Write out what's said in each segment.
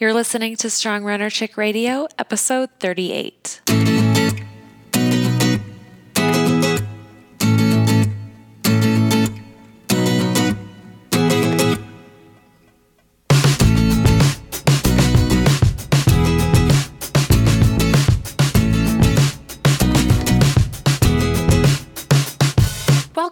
You're listening to Strong Runner Chick Radio, episode 38.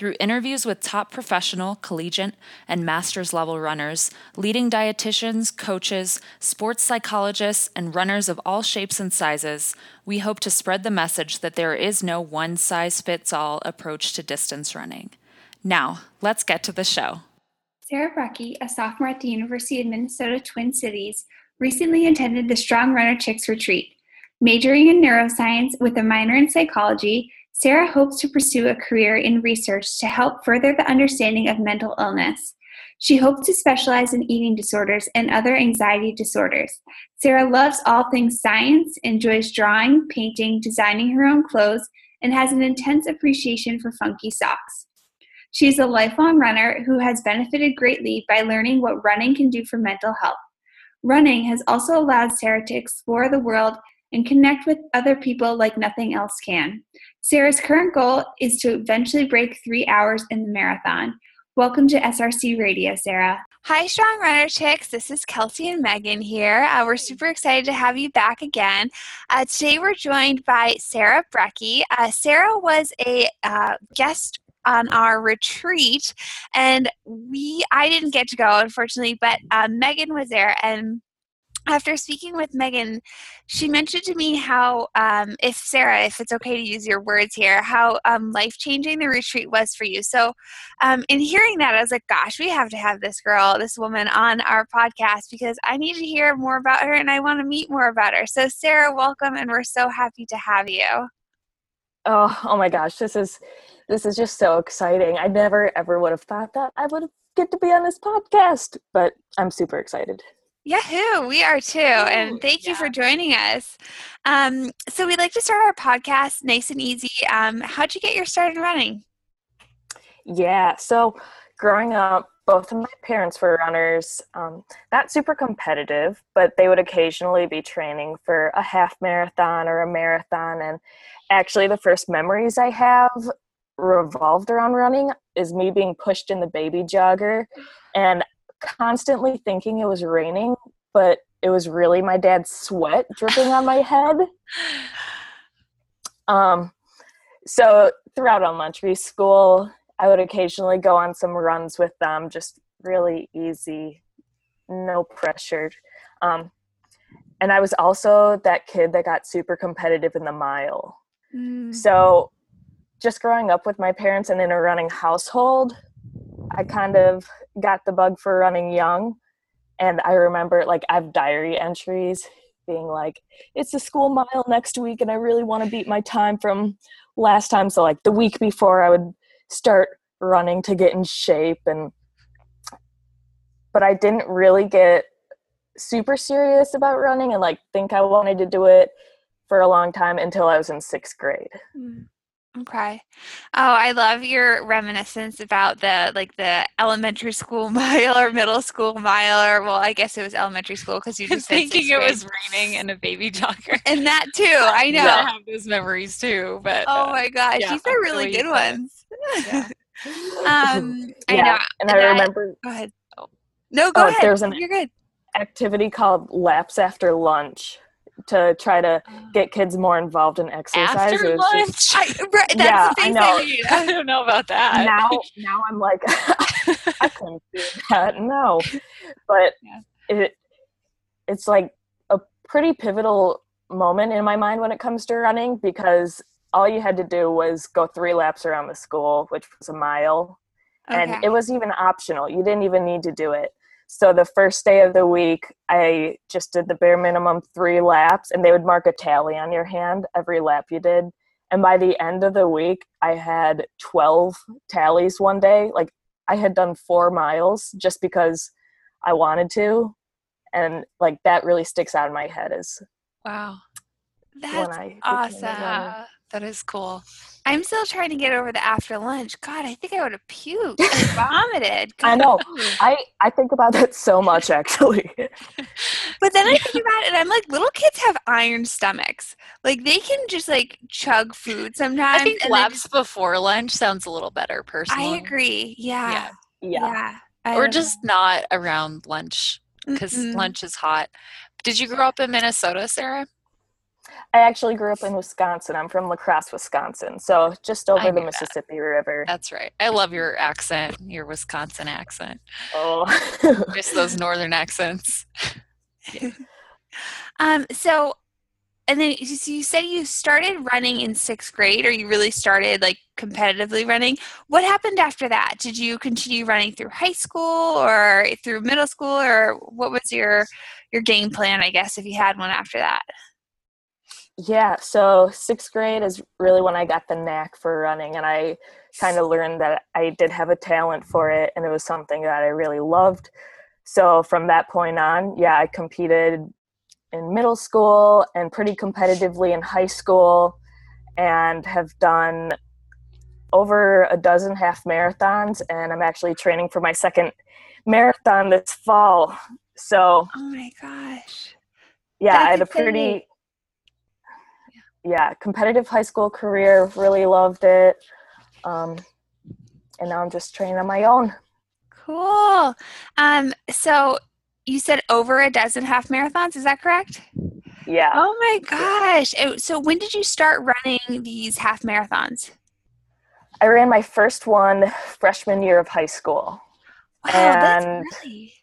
Through interviews with top professional, collegiate, and master's level runners, leading dietitians, coaches, sports psychologists, and runners of all shapes and sizes, we hope to spread the message that there is no one size fits all approach to distance running. Now, let's get to the show. Sara Brekke, a sophomore at the University of Minnesota Twin Cities, recently attended the Strong Runner Chicks retreat. Majoring in neuroscience with a minor in psychology, Sara hopes to pursue a career in research to help further the understanding of mental illness. She hopes to specialize in eating disorders and other anxiety disorders. Sara loves all things science, enjoys drawing, painting, designing her own clothes, and has an intense appreciation for funky socks. She is a lifelong runner who has benefited greatly by learning what running can do for mental health. Running has also allowed Sara to explore the world and connect with other people like nothing else can. Sara's current goal is to eventually break three hours in the marathon. Welcome to SRC Radio, Sara. Hi, Strong Runner Chicks. This is Kelsey and Megan here. Uh, we're super excited to have you back again. Uh, today we're joined by Sara Brekke. Uh, Sara was a uh, guest on our retreat, and we I didn't get to go unfortunately, but uh, Megan was there and after speaking with Megan, she mentioned to me how, um, if Sara, if it's okay to use your words here, how um, life changing the retreat was for you. So, um, in hearing that, I was like, gosh, we have to have this girl, this woman on our podcast because I need to hear more about her and I want to meet more about her. So, Sara, welcome, and we're so happy to have you. Oh, oh my gosh, this is this is just so exciting. I never ever would have thought that I would get to be on this podcast, but I'm super excited. Yahoo, we are too. And thank you yeah. for joining us. Um, so, we'd like to start our podcast nice and easy. Um, how'd you get your start in running? Yeah, so growing up, both of my parents were runners, um, not super competitive, but they would occasionally be training for a half marathon or a marathon. And actually, the first memories I have revolved around running is me being pushed in the baby jogger and constantly thinking it was raining, but it was really my dad's sweat dripping on my head. Um, so throughout elementary school, I would occasionally go on some runs with them, just really easy, no pressure. Um, and I was also that kid that got super competitive in the mile. Mm. So just growing up with my parents and in a running household, I kind of got the bug for running young. And I remember like I have diary entries being like, it's a school mile next week and I really want to beat my time from last time. So like the week before I would start running to get in shape and but I didn't really get super serious about running and like think I wanted to do it for a long time until I was in sixth grade. Mm. Okay. Oh, I love your reminiscence about the like the elementary school mile or middle school mile or well, I guess it was elementary school because you just thinking it was raining and a baby jogger. And that too, I know. I have those memories too, but oh uh, my gosh, yeah, these are really good ones. Yeah. um, I yeah. know. And, and I remember. Go ahead. Oh. No, go oh, ahead. There's an You're good. activity called laps after lunch to try to mm. get kids more involved in exercise. After lunch, just, I, right, yeah, I know. I, I, don't know about that. Now, now I'm like, I couldn't do that. No, but yeah. it it's like a pretty pivotal moment in my mind when it comes to running because all you had to do was go three laps around the school, which was a mile, okay. and it was even optional. You didn't even need to do it. So the first day of the week, I just did the bare minimum three laps, and they would mark a tally on your hand every lap you did. And by the end of the week, I had 12 tallies one day. Like I had done four miles just because I wanted to. and like that really sticks out in my head as wow that's awesome that is cool. I'm still trying to get over the after lunch. God, I think I would have puked and vomited. I know. I, I think about that so much actually. but then I think about it and I'm like, little kids have iron stomachs. Like they can just like chug food sometimes. I think labs just, before lunch sounds a little better personally. I agree. Yeah. Yeah. yeah. yeah. Or just not around lunch because lunch is hot. Did you grow up in Minnesota, Sara? I actually grew up in Wisconsin. I'm from La Crosse, Wisconsin. So just over the Mississippi that. River. That's right. I love your accent, your Wisconsin accent. Oh. just those northern accents. um, so and then so you said you started running in sixth grade or you really started like competitively running what happened after that did you continue running through high school or through middle school or what was your your game plan i guess if you had one after that yeah, so sixth grade is really when I got the knack for running, and I kind of learned that I did have a talent for it, and it was something that I really loved. So from that point on, yeah, I competed in middle school and pretty competitively in high school, and have done over a dozen half marathons, and I'm actually training for my second marathon this fall. So, oh my gosh. Yeah, That's I had a pretty yeah, competitive high school career, really loved it. Um, and now I'm just training on my own. Cool. Um, so you said over a dozen half marathons, is that correct? Yeah. Oh my gosh. So when did you start running these half marathons? I ran my first one freshman year of high school. Wow, and that's really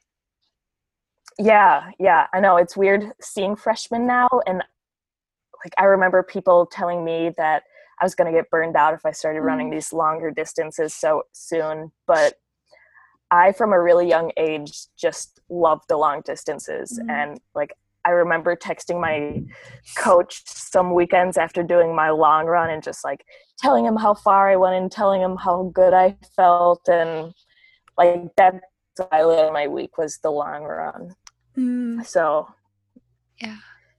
yeah, yeah, I know it's weird seeing freshmen now, and like I remember people telling me that I was going to get burned out if I started running mm. these longer distances so soon, but I from a really young age just loved the long distances mm. and like I remember texting my coach some weekends after doing my long run and just like telling him how far I went and telling him how good I felt and like that's what I lived my week was the long run. Mm. So yeah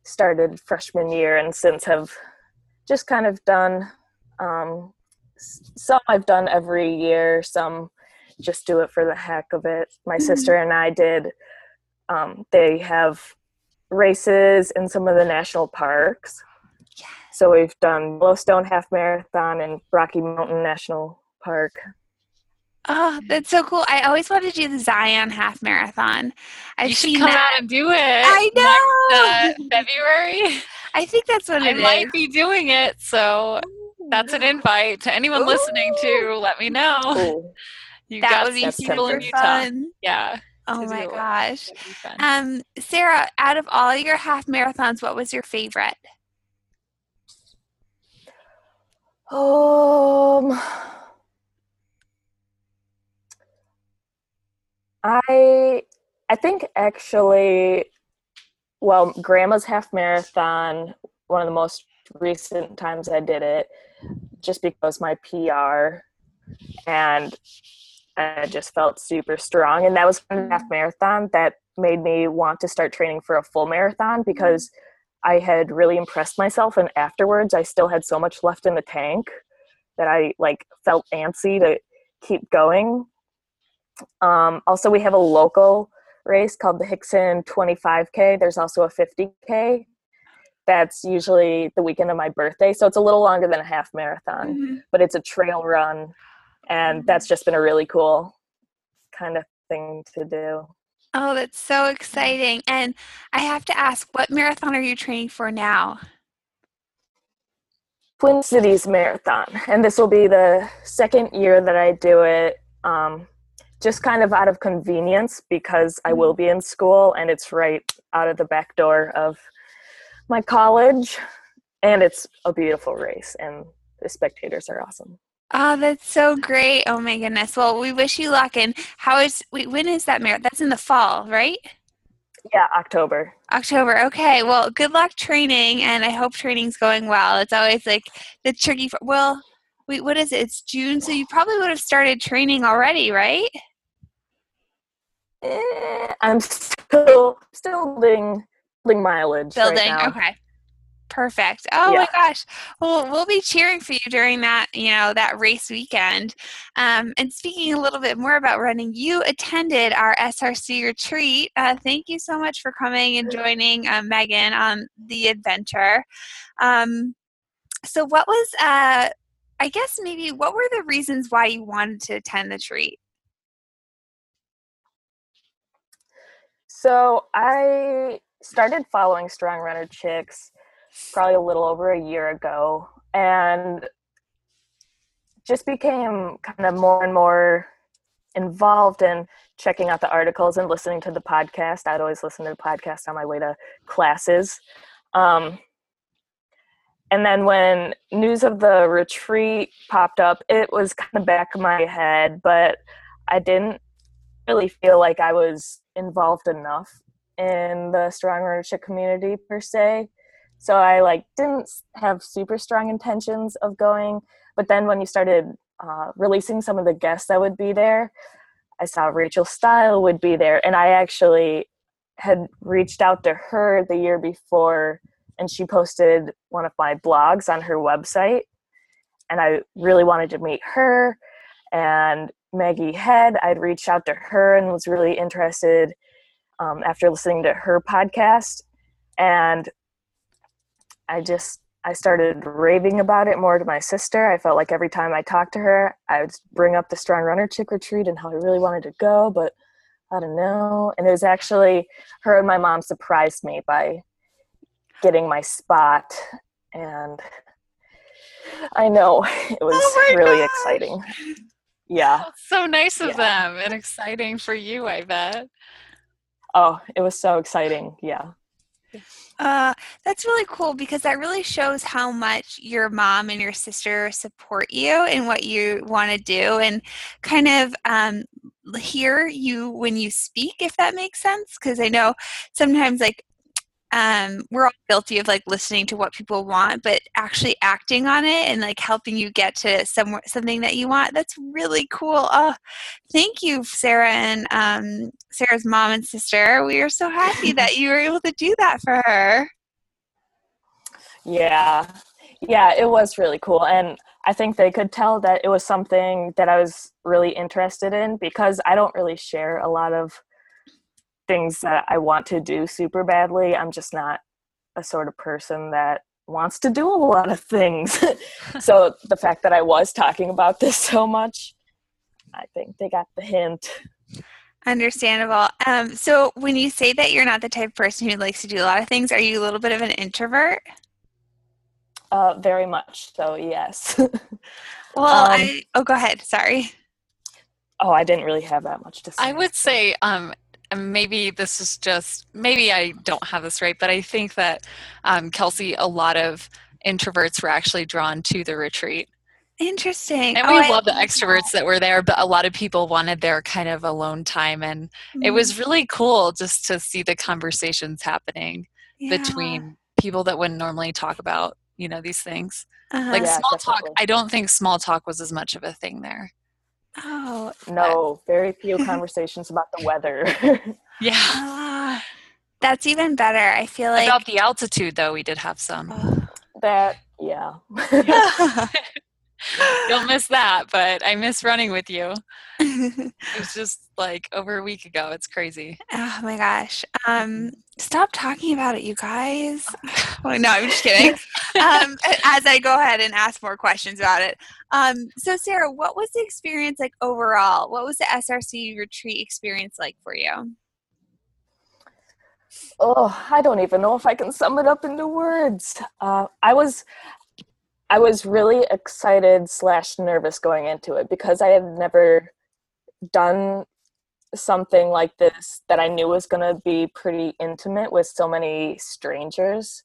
started freshman year and since have just kind of done um, some I've done every year, some just do it for the heck of it. My mm-hmm. sister and I did, um, they have races in some of the national parks. So we've done Yellowstone Half Marathon and Rocky Mountain National Park. Oh, that's so cool. I always wanted to do the Zion half marathon. I've you should come that. out and do it. I know. Next, uh, February. I think that's what I it might be doing it. So that's an invite to anyone Ooh. listening to let me know. You that would be super fun. Yeah. Oh my gosh. Um, Sara, out of all your half marathons, what was your favorite? Um I I think actually well, grandma's half marathon, one of the most recent times I did it, just because my PR and I just felt super strong. And that was a half mm-hmm. marathon that made me want to start training for a full marathon because I had really impressed myself and afterwards I still had so much left in the tank that I like felt antsy to keep going um, also, we have a local race called the Hixon 25K. There's also a 50K. That's usually the weekend of my birthday. So it's a little longer than a half marathon, mm-hmm. but it's a trail run. And that's just been a really cool kind of thing to do. Oh, that's so exciting. And I have to ask, what marathon are you training for now? Twin Cities Marathon. And this will be the second year that I do it. Um, just kind of out of convenience because I will mm-hmm. be in school and it's right out of the back door of my college. And it's a beautiful race, and the spectators are awesome. Oh, that's so great. Oh my goodness. Well, we wish you luck. And how is, wait, when is that marathon? That's in the fall, right? Yeah, October. October. Okay. Well, good luck training, and I hope training's going well. It's always like the tricky. Well, wait, what is it? It's June, so you probably would have started training already, right? Eh, I'm still still building building mileage. Building, right okay. Perfect. Oh Yeah. my gosh. Well, we'll be cheering for you during that, you know, that race weekend. Um, and speaking a little bit more about running, you attended our SRC retreat. Uh, thank you so much for coming and joining uh, Megan on the adventure. Um, so, what was, uh, I guess, maybe what were the reasons why you wanted to attend the treat? So I started following Strong Runner Chicks probably a little over a year ago and just became kind of more and more involved in checking out the articles and listening to the podcast. I'd always listen to the podcast on my way to classes. Um, and then when news of the retreat popped up, it was kind of back of my head, but I didn't really feel like I was involved enough in the Strong Runner Chick community per se. So I like didn't have super strong intentions of going. But then when you started uh, releasing some of the guests that would be there, I saw Rachael Steil would be there, and I actually had reached out to her the year before, and she posted one of my blogs on her website, and I really wanted to meet her. And Maggie Head, I'd reached out to her and was really interested um, after listening to her podcast, and I just I started raving about it more to my sister. I felt like every time I talked to her, I would bring up the Strong Runner Chick Retreat and how I really wanted to go, but I don't know. And it was actually her and my mom surprised me by getting my spot, and I know it was Oh really gosh. exciting. Yeah. So nice of Yeah. them and exciting for you, I bet. Oh, it was so exciting. Yeah. Uh, that's really cool because that really shows how much your mom and your sister support you and what you want to do and kind of um, hear you when you speak, if that makes sense. Because I know sometimes, like, um, we're all guilty of like listening to what people want, but actually acting on it and like helping you get to somewhere something that you want. That's really cool. Oh, thank you, Sara and um, Sara's mom and sister. We are so happy that you were able to do that for her. Yeah. Yeah, it was really cool. And I think they could tell that it was something that I was really interested in because I don't really share a lot of things that I want to do super badly. I'm just not a sort of person that wants to do a lot of things. so the fact that I was talking about this so much, I think they got the hint. Understandable. Um, so when you say that you're not the type of person who likes to do a lot of things, are you a little bit of an introvert? Uh, very much so, yes. Well, Um, I oh, go ahead. Sorry. oh, I didn't really have that much to say. I would say um, maybe this is just maybe I don't have this right, but I think that um, Kelsey, a lot of introverts were actually drawn to the retreat, Interesting. and Oh, we I love the love extroverts that were there. But a lot of people wanted their kind of alone time, and that. it was really cool just to see the conversations happening Yeah. between people that wouldn't normally talk about you know these things. Uh-huh. Like Yeah, small talk. I don't think small talk was as much of a thing there. Oh, No, very few conversations about the weather. Yeah. ah, that's even better. I feel like About the altitude, though, we did have some. That, yeah. Don't miss that, but I miss running with you. It was just like over a week ago. It's crazy. Oh my gosh. Um, stop talking about it, you guys. Oh, no, I'm just kidding. Um, as I go ahead and ask more questions about it. Um, so, Sara, what was the experience like overall? What was the SRC retreat experience like for you? Oh, I don't even know if I can sum it up into words. Uh, I was, I was really excited slash nervous going into it because I had never done something like this that I knew was going to be pretty intimate with so many strangers.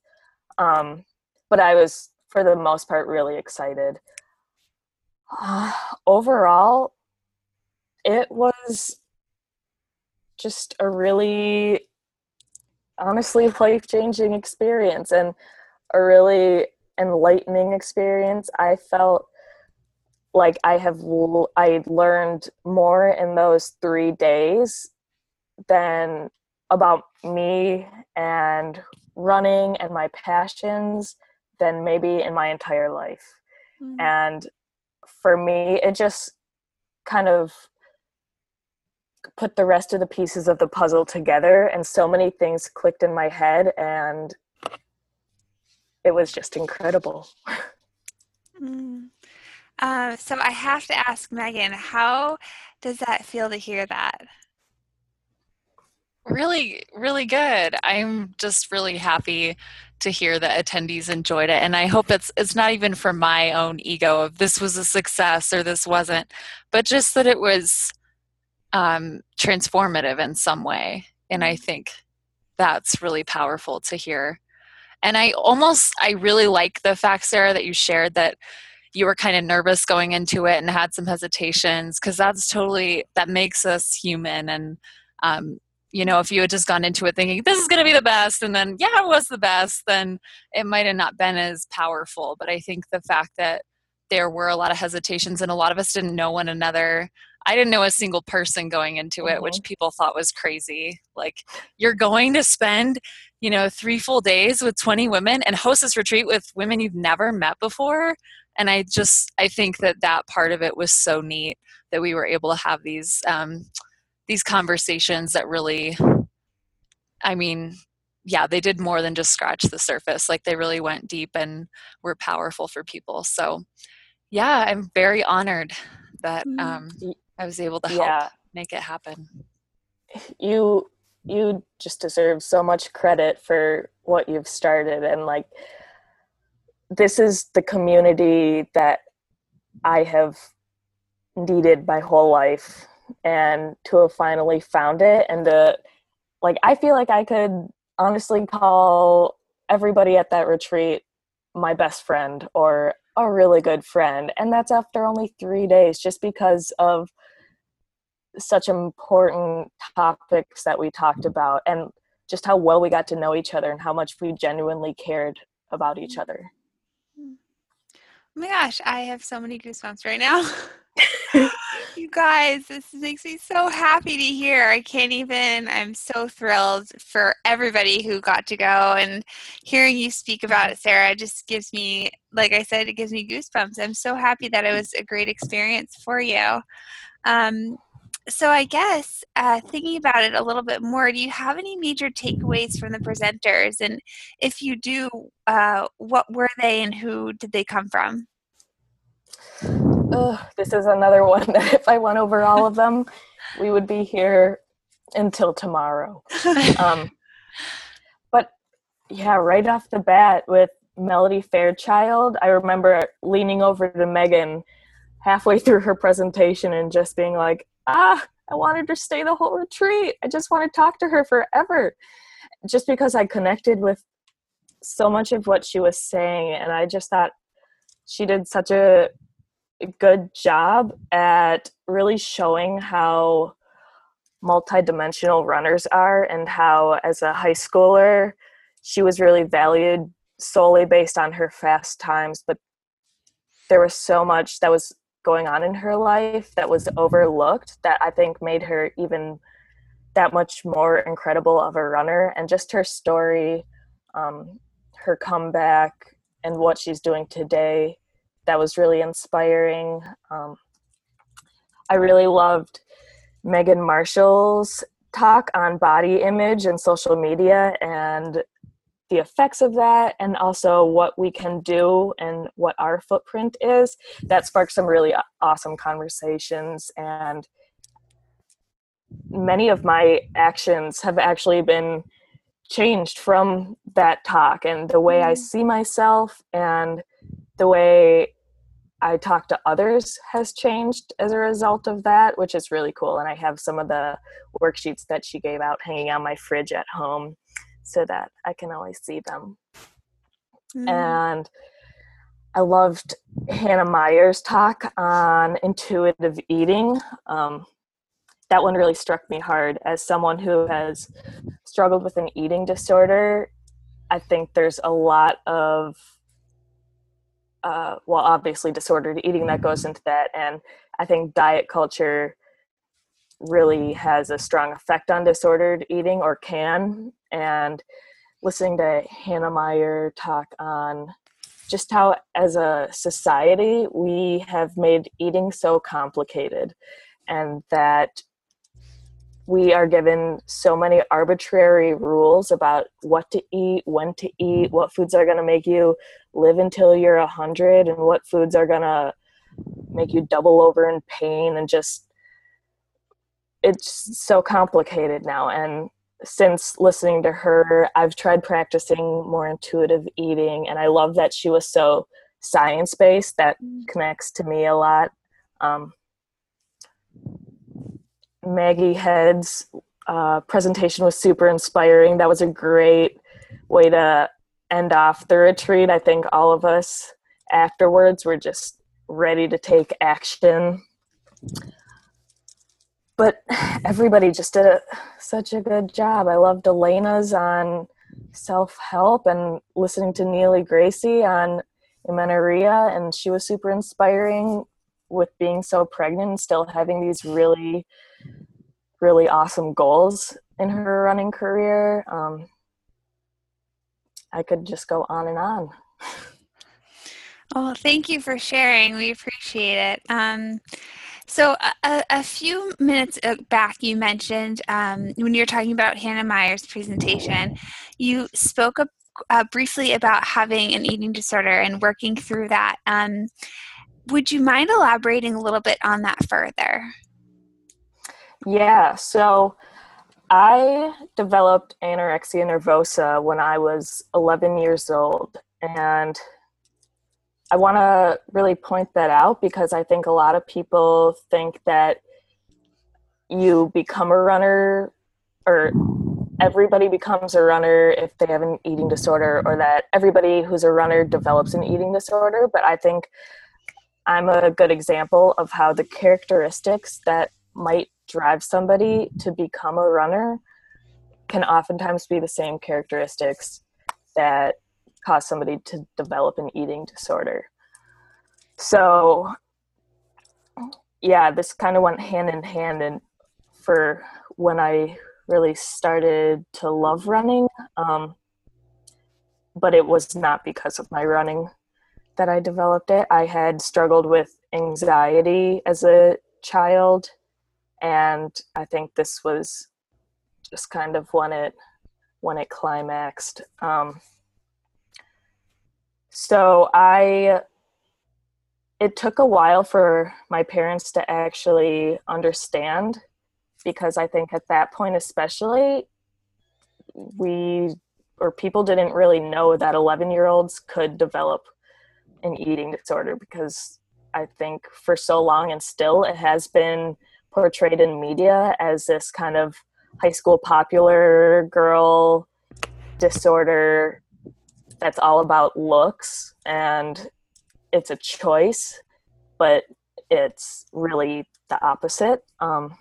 Um, but I was, for the most part, really excited. Uh, overall, it was just a really honestly life changing experience and a really enlightening experience. I felt like I have I learned more in those three days than about me and running and my passions than maybe in my entire life. Mm-hmm. And for me, it just kind of put the rest of the pieces of the puzzle together and so many things clicked in my head and it was just incredible. Mm. uh, so i have to ask megan how does that feel to hear that? Really really good. I'm just really happy to hear that attendees enjoyed it and i hope it's it's not even for my own ego of this was a success or this wasn't but just that it was um, transformative in some way and i think that's really powerful to hear and i almost i really like the fact sara that you shared that you were kind of nervous going into it and had some hesitations because that's totally that makes us human and um, you know if you had just gone into it thinking this is going to be the best and then yeah it was the best then it might have not been as powerful but i think the fact that there were a lot of hesitations and a lot of us didn't know one another I didn't know a single person going into it, mm-hmm. which people thought was crazy. Like, you're going to spend, you know, three full days with 20 women and host this retreat with women you've never met before. And I just, I think that that part of it was so neat that we were able to have these, um, these conversations that really, I mean, yeah, they did more than just scratch the surface. Like, they really went deep and were powerful for people. So, yeah, I'm very honored that mm. um, I was able to help yeah. make it happen. You you just deserve so much credit for what you've started. And like this is the community that I have needed my whole life and to have finally found it. And to like I feel like I could honestly call everybody at that retreat my best friend or a really good friend. And that's after only 3 days just because of such important topics that we talked about and just how well we got to know each other and how much we genuinely cared about each other. Oh my gosh, I have so many goosebumps right now. you guys, this makes me so happy to hear. I can't even, I'm so thrilled for everybody who got to go and hearing you speak about it, Sara, just gives me, like I said, it gives me goosebumps. I'm so happy that it was a great experience for you. Um, so I guess uh, thinking about it a little bit more, do you have any major takeaways from the presenters? And if you do, uh, what were they and who did they come from? Oh, this is another one that if I went over all of them, we would be here until tomorrow. Um, but yeah, right off the bat with Melody Fairchild, I remember leaning over to Megan halfway through her presentation and just being like, ah, I wanted to stay the whole retreat. I just want to talk to her forever. Just because I connected with so much of what she was saying, and I just thought she did such a good job at really showing how multidimensional runners are and how as a high schooler she was really valued solely based on her fast times but there was so much that was going on in her life that was overlooked that I think made her even that much more incredible of a runner. And just her story, um, her comeback, and what she's doing today, that was really inspiring. Um, I really loved Megan Marshall's talk on body image and social media and the effects of that and also what we can do and what our footprint is that sparked some really awesome conversations. And many of my actions have actually been changed from that talk and the way i mm. see myself and the way i talk to others has changed as a result of that which is really cool. And i have some of the worksheets that she gave out hanging on my fridge at home so that I can always see them. Mm. And I loved Hannah Meyer's talk on intuitive eating. Um, that one really struck me hard as someone who has struggled with an eating disorder. I think there's a lot of, uh, well, obviously disordered eating that goes into that. And I think diet culture really has a strong effect on disordered eating or can. And listening to Hannah Meyer talk on just how, as a society, we have made eating so complicated and that we are given so many arbitrary rules about what to eat, when to eat, what foods are going to make you live until you're a 100, and what foods are going to make you double over in pain and just it's so complicated now. And since listening to her i've tried practicing more intuitive eating and i love that she was so science based that mm. connects to me a lot um, maggie head's uh, presentation was super inspiring that was a great way to end off the retreat i think all of us afterwards were just ready to take action. But everybody just did a, such a good job. I loved Elena's on self help and listening to Neely Gracey on amenorrhea, and she was super inspiring with being so pregnant and still having these really, really awesome goals in her running career. Um, I could just go on and on. Oh, thank you for sharing. We appreciate it. Um, so, a, a, few minutes uh, back, you mentioned um, when you were talking about Hannah Meyer's presentation, you spoke uh, briefly about having an eating disorder and working through that. Um, would you mind elaborating a little bit on that further? Yeah, so I developed anorexia nervosa when I was 11 years old. And I want to really point that out because I think a lot of people think that you become a runner or everybody becomes a runner if they have an eating disorder or that everybody who's a runner develops an eating disorder. But i think i'm a good example of how the characteristics that might drive somebody to become a runner can oftentimes be the same characteristics that cause somebody to develop an eating disorder. So, yeah, this kind of went hand in hand. And for when I really started to love running, um, but it was not because of my running that I developed it. I had struggled with anxiety as a child, and I think this was just kind of when it when it climaxed. Um, so I it took a while for my parents to actually understand because I think at that point especially we or people didn't really know that 11 year olds could develop an eating disorder because I think for so long and still it has been portrayed in media as this kind of high school popular girl disorder that's all about looks and it's a choice, but it's really the opposite. Um,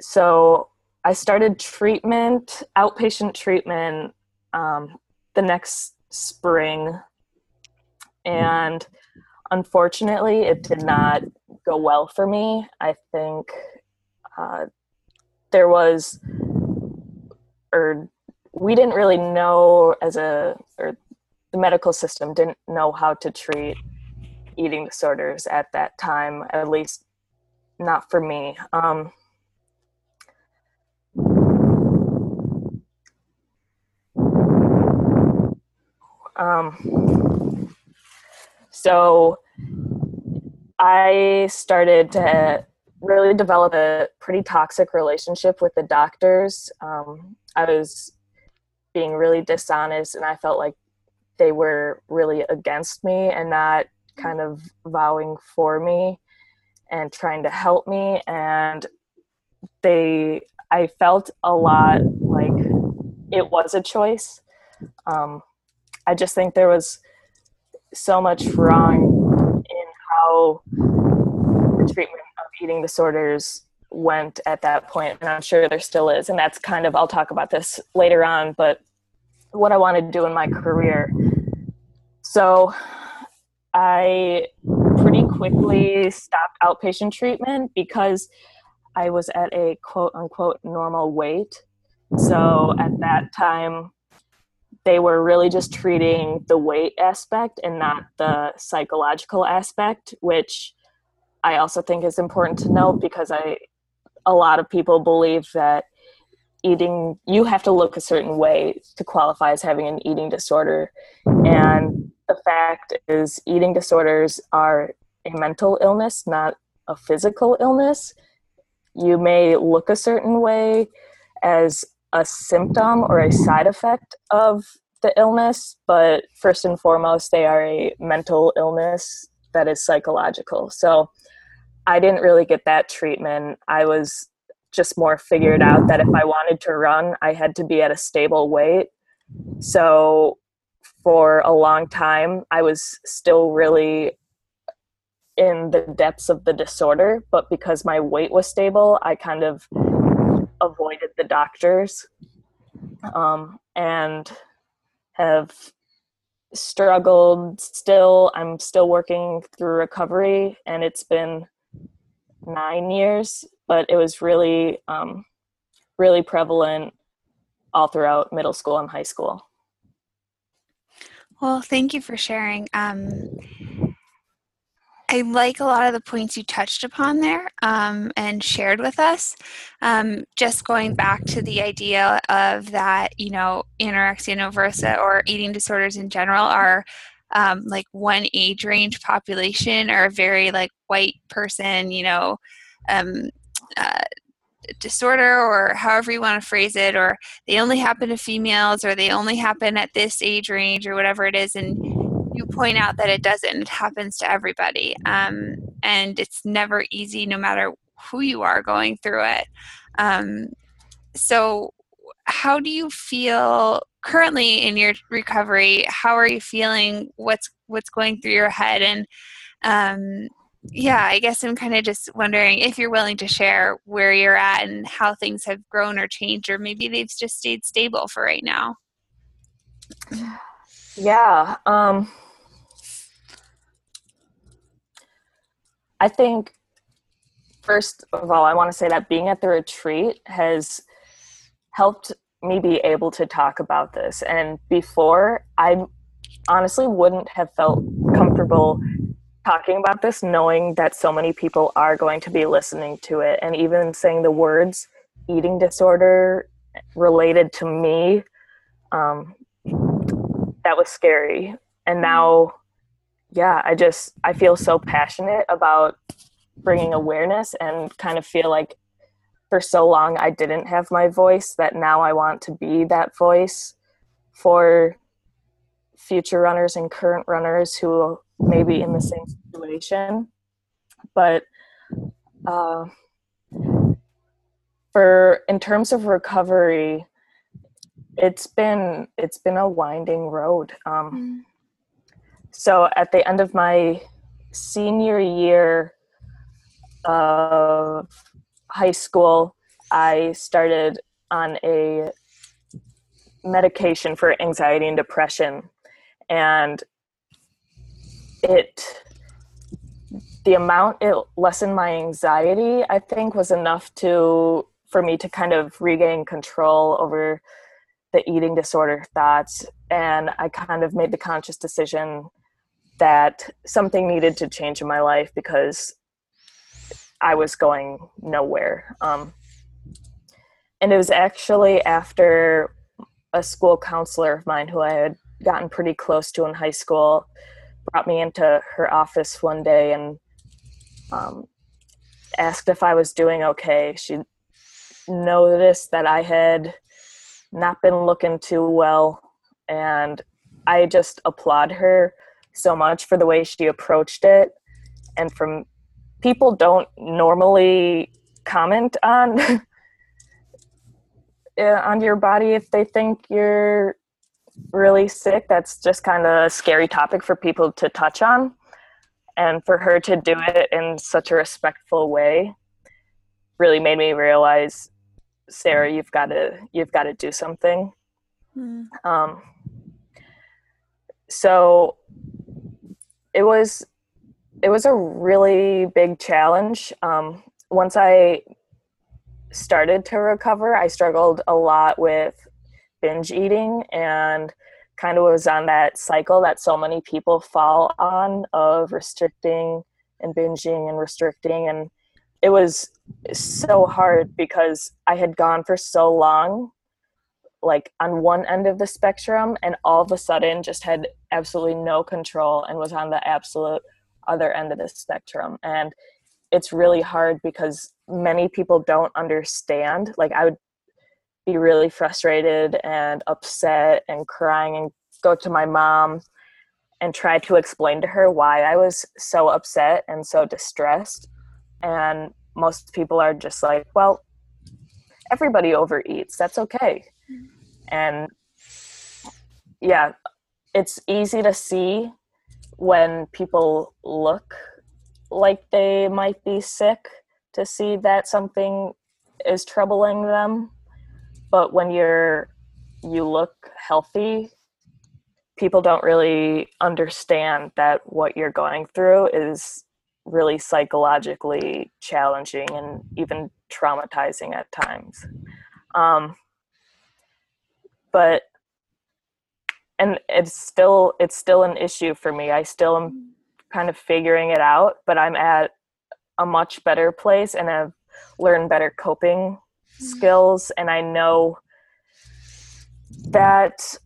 so I started treatment, outpatient treatment, um, the next spring, and unfortunately, it did not go well for me. I think uh, there was, or we didn't really know as a or the medical system didn't know how to treat eating disorders at that time at least not for me. Um, um, so i started to really develop a pretty toxic relationship with the doctors. Um, i was being really dishonest and I felt like they were really against me and not kind of vowing for me and trying to help me and they I felt a lot like it was a choice. Um, I just think there was so much wrong in how the treatment of eating disorders went at that point and i'm sure there still is and that's kind of i'll talk about this later on but what i want to do in my career so i pretty quickly stopped outpatient treatment because I was at a quote unquote normal weight. So at that time, they were really just treating the weight aspect and not the psychological aspect, which I also think is important to note because I a lot of people believe that eating you have to look a certain way to qualify as having an eating disorder. And the fact is eating disorders are a mental illness not a physical illness. You may look a certain way as a symptom or a side effect of the illness but first and foremost they are a mental illness that is psychological. So I didn't really get that treatment. I was just more figured out that if I wanted to run, I had to be at a stable weight. So for a long time, I was still really in the depths of the disorder, but because my weight was stable, I kind of avoided the doctors um, and have struggled still. I'm still working through recovery, and it's been nine years, but it was really, um, really prevalent all throughout middle school and high school. Well, thank you for sharing. Um, I like a lot of the points you touched upon there um, and shared with us. Um, just going back to the idea of that, you know, anorexia nervosa or eating disorders in general are um, like one age range population or a very like white person, you know, um, uh, disorder or however you want to phrase it, or they only happen to females or they only happen at this age range or whatever it is. And you point out that it doesn't, it happens to everybody. Um, and it's never easy no matter who you are going through it. Um, so, how do you feel currently in your recovery how are you feeling? What's what's going through your head? And um, yeah i guess i'm kind of just wondering if you're willing to share where you're at and how things have grown or changed or maybe they've just stayed stable for right now. Yeah um, i think first of all i want to say that being at the retreat has helped me be able to talk about this. And before, I honestly wouldn't have felt comfortable talking about this knowing that so many people are going to be listening to it and even saying the words eating disorder related to me um, that was scary and now yeah i just i feel so passionate about bringing awareness and kind of feel like for so long I didn't have my voice that now I want to be that voice for future runners and current runners who may be in the same situation. But uh, for in terms of recovery, it's been it's been a winding road. Um, mm. So at the end of my senior year of high school, I started on a medication for anxiety and depression. And it, the amount it lessened my anxiety, I think, was enough to, for me to kind of regain control over the eating disorder thoughts. And I kind of made the conscious decision that something needed to change in my life because I was going nowhere. Um, and it was actually after a school counselor of mine who I had gotten pretty close to in high school brought me into her office one day and um, asked if I was doing okay. She noticed that I had not been looking too well, and I just applaud her so much for the way she approached it and from people don't normally comment on on your body if they think you're really sick that's just kind of a scary topic for people to touch on and for her to do it in such a respectful way really made me realize sara you've got to you've got to do something mm. um, so it was it was a really big challenge. Um, once I started to recover, I struggled a lot with binge eating and kind of was on that cycle that so many people fall on of restricting and binging and restricting and it was so hard because I had gone for so long like on one end of the spectrum and all of a sudden just had absolutely no control and was on the absolute other end of the spectrum. And it's really hard because many people don't understand. Like i would be really frustrated and upset and crying and go to my mom and try to explain to her why i was so upset and so distressed. And most people are just like well everybody overeats. That's okay. Mm-hmm. And yeah it's easy to see when people look like they might be sick to see that something is troubling them. But when you're you look healthy people don't really understand that what you're going through is really psychologically challenging and even traumatizing at times. Um, but and it's still it's still an issue for me. I still am kind of figuring it out but i'm at a much better place and i've learned better coping skills. And i know that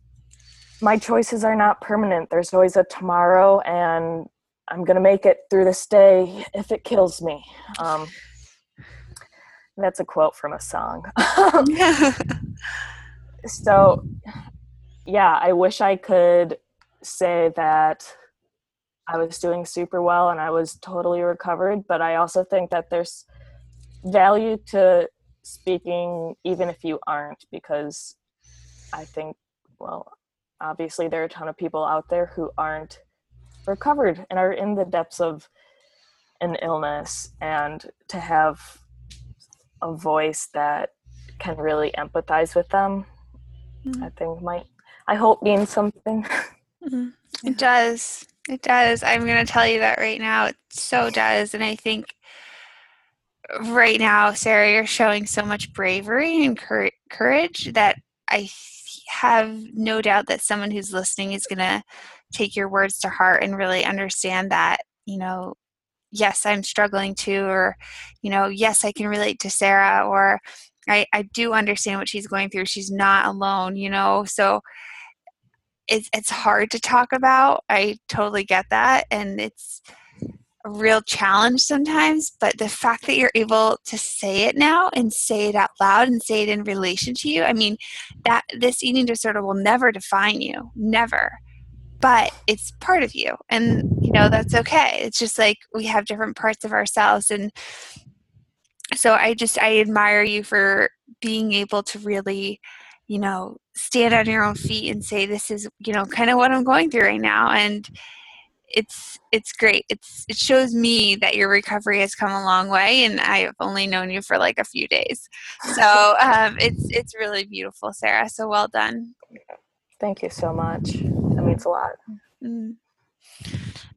my choices are not permanent. There's always a tomorrow and i'm going to make it through this day if it kills me. Um, that's a quote from a song. So yeah, I wish I could say that I was doing super well and I was totally recovered, but I also think that there's value to speaking even if you aren't because I think well obviously there are a ton of people out there who aren't recovered and are in the depths of an illness and to have a voice that can really empathize with them mm-hmm. I think might I hope means something. Mm-hmm. It does. It does. I'm going to tell you that right now. It so does. And I think right now, Sara, you're showing so much bravery and courage that I have no doubt that someone who's listening is going to take your words to heart and really understand that, you know, yes, I'm struggling too, or, you know, yes, I can relate to Sara, or I, I do understand what she's going through. She's not alone, you know. So it's it's hard to talk about. I totally get that, and it's a real challenge sometimes. But the fact that you're able to say it now and say it out loud and say it in relation to you, I mean, that this eating disorder will never define you, never. But it's part of you, and you know that's okay. It's just like we have different parts of ourselves, and so I just I admire you for being able to really you know stand on your own feet and say this is you know kind of what i'm going through right now and it's it's great. It's it shows me that your recovery has come a long way and i've only known you for like a few days. So um, it's it's really beautiful sara. So well done. Thank you so much. That means a lot. Mm-hmm.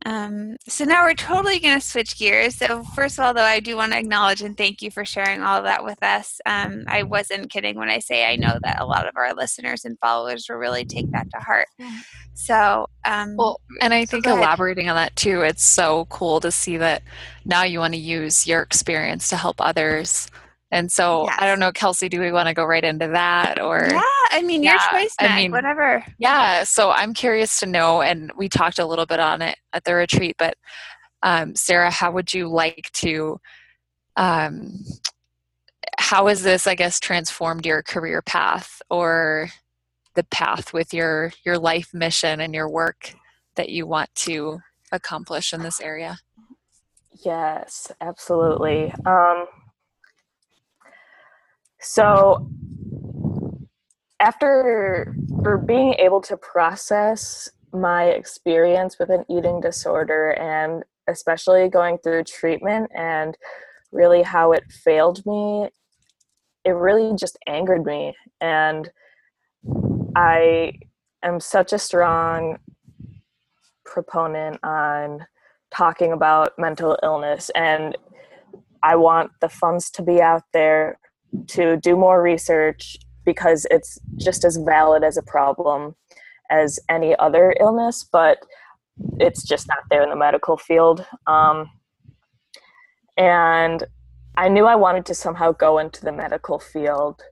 Um, so now we're totally going to switch gears. So first of all, though, I do want to acknowledge and thank you for sharing all of that with us. Um, I wasn't kidding when I say I know that a lot of our listeners and followers will really take that to heart. So, um, well, and I think elaborating on that too, it's so cool to see that now you want to use your experience to help others and so yes. I don't know, Kelsey, do we want to go right into that or Yeah, I mean yeah, your choice, I mean whatever. Yeah. So I'm curious to know and we talked a little bit on it at the retreat, but um, Sara, how would you like to um, how has this, I guess, transformed your career path or the path with your your life mission and your work that you want to accomplish in this area? Yes, absolutely. Um, so after for being able to process my experience with an eating disorder and especially going through treatment and really how it failed me it really just angered me. And i am such a strong proponent on talking about mental illness and i want the funds to be out there to do more research because it's just as valid as a problem as any other illness, but it's just not there in the medical field. Um, and I knew I wanted to somehow go into the medical field,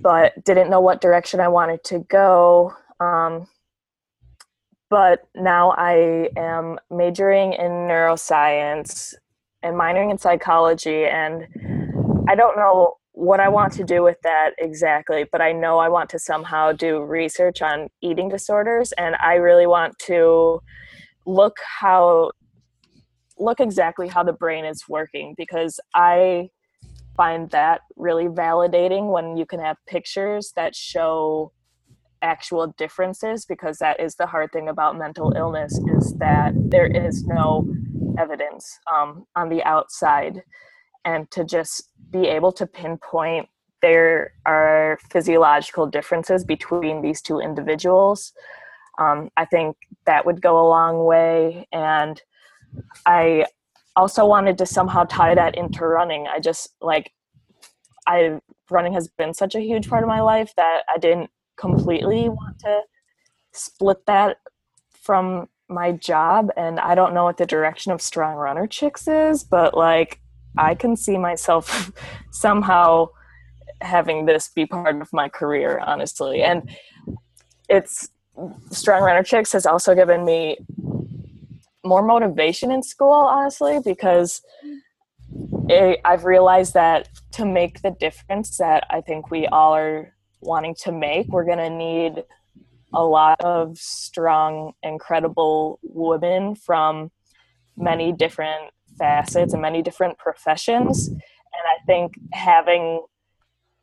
but didn't know what direction I wanted to go. Um, but now I am majoring in neuroscience and minoring in psychology, and I don't know what I want to do with that exactly, but I know I want to somehow do research on eating disorders and I really want to look how look exactly how the brain is working because I find that really validating when you can have pictures that show actual differences because that is the hard thing about mental illness is that there is no evidence um, on the outside and to just be able to pinpoint there are physiological differences between these two individuals um, i think that would go a long way. And i also wanted to somehow tie that into running. I just like i running has been such a huge part of my life that i didn't completely want to split that from my job. And i don't know what the direction of strong runner chicks is but like I can see myself somehow having this be part of my career, honestly. And it's Strong Runner Chicks has also given me more motivation in school, honestly, because it, I've realized that to make the difference that I think we all are wanting to make, we're going to need a lot of strong, incredible women from many different facets and many different professions. And I think having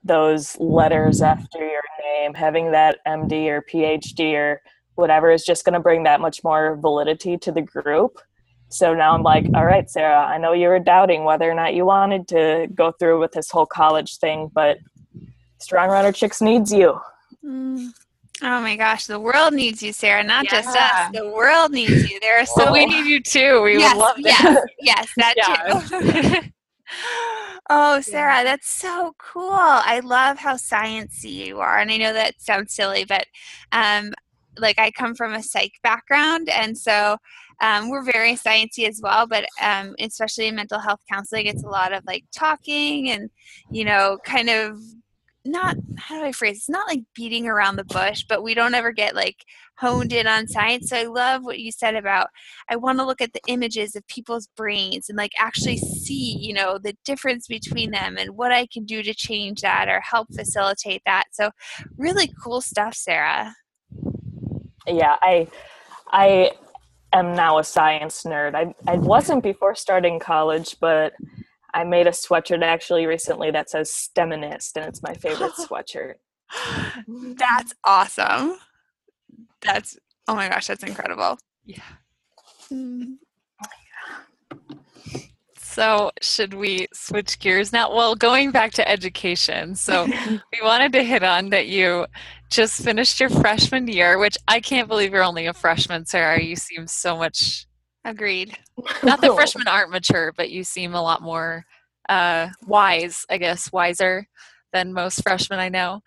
those letters after your name, having that MD or PhD or whatever is just going to bring that much more validity to the group. So now I'm like, all right, Sara, I know you were doubting whether or not you wanted to go through with this whole college thing, but Strong Runner Chicks needs you. Mm. Oh my gosh, the world needs you, Sara. Not yeah. just us. The world needs you. There are so we need you too. We yes, would love that. Yes, yes, that too. oh, Sara, yeah. that's so cool. I love how sciencey you are, and I know that sounds silly, but um, like I come from a psych background, and so um, we're very sciencey as well. But um, especially in mental health counseling, it's a lot of like talking and you know, kind of not how do I phrase it's not like beating around the bush, but we don't ever get like honed in on science. So I love what you said about I want to look at the images of people's brains and like actually see, you know, the difference between them and what I can do to change that or help facilitate that. So really cool stuff, Sara. Yeah, I I am now a science nerd. I I wasn't before starting college, but I made a sweatshirt actually recently that says STEMinist, and it's my favorite sweatshirt. that's awesome. That's oh my gosh, that's incredible. Yeah. So, should we switch gears now? Well, going back to education. So, we wanted to hit on that you just finished your freshman year, which I can't believe you're only a freshman, Sara. You seem so much Agreed. Not that freshmen aren't mature, but you seem a lot more uh, wise, I guess, wiser than most freshmen I know.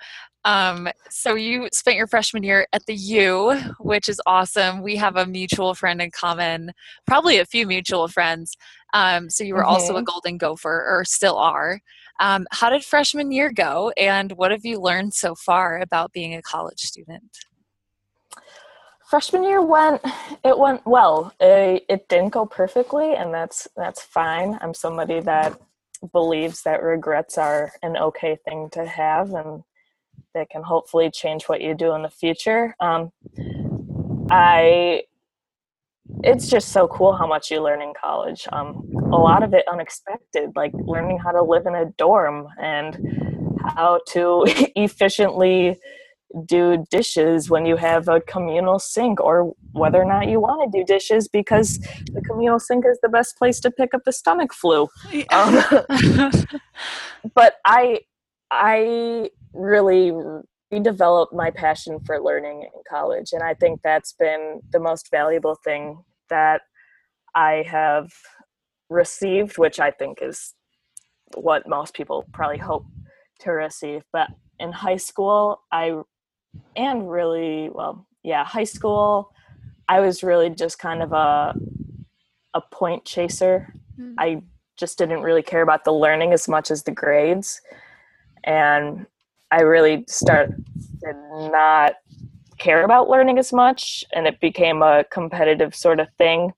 Um, so you spent your freshman year at the U, which is awesome. We have a mutual friend in common, probably a few mutual friends. Um, so you were mm-hmm. also a Golden Gopher, or still are. Um, how did freshman year go, and what have you learned so far about being a college student? Freshman year went it went well. It, it didn't go perfectly and that's that's fine. I'm somebody that believes that regrets are an okay thing to have and they can hopefully change what you do in the future. Um, i it's just so cool how much you learn in college. Um, a lot of it unexpected like learning how to live in a dorm and how to efficiently do dishes when you have a communal sink or whether or not you want to do dishes because the communal sink is the best place to pick up the stomach flu um, but i i really redeveloped my passion for learning in college and i think that's been the most valuable thing that i have received which i think is what most people probably hope to receive. But in high school, I and really well, yeah, high school, I was really just kind of a a point chaser. Mm. I just didn't really care about the learning as much as the grades. And I really started not care about learning as much and it became a competitive sort of thing.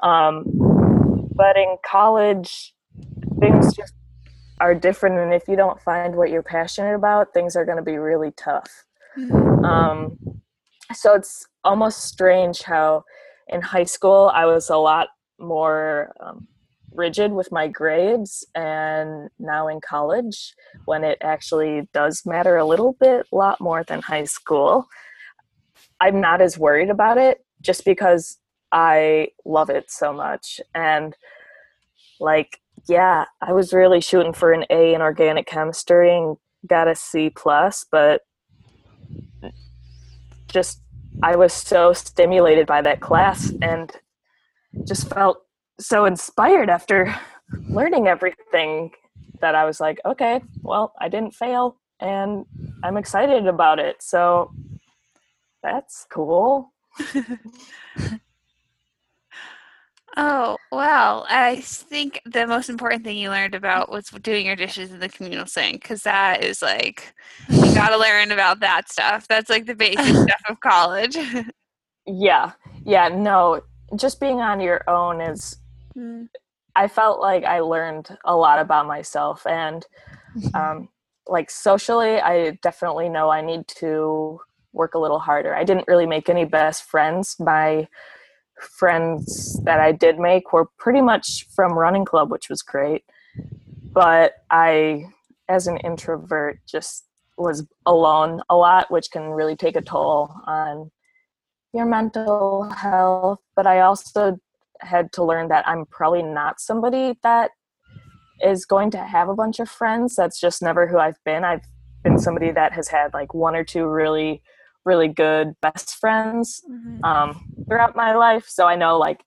Um, but in college, things just are different. And if you don't find what you're passionate about, things are going to be really tough. Um, so it's almost strange how in high school I was a lot more um, rigid with my grades and now in college when it actually does matter a little bit a lot more than high school. I'm not as worried about it just because i love it so much. And like yeah i was really shooting for an a in organic chemistry and got a c plus but just i was so stimulated by that class and just felt so inspired after learning everything that I was like, okay, well, I didn't fail and I'm excited about it. So that's cool. oh, well, I think the most important thing you learned about was doing your dishes in the communal sink because that is like, you got to learn about that stuff. That's like the basic stuff of college. yeah. Yeah. No, just being on your own is mm. I felt like I learned a lot about myself and um, like socially I definitely know I need to work a little harder. I didn't really make any best friends. My friends that I did make were pretty much from running club, which was great. But I as an introvert just was alone a lot, which can really take a toll on your mental health. But I also had to learn that I'm probably not somebody that is going to have a bunch of friends. That's just never who I've been. I've been somebody that has had like one or two really, really good best friends mm-hmm. um, throughout my life. So I know like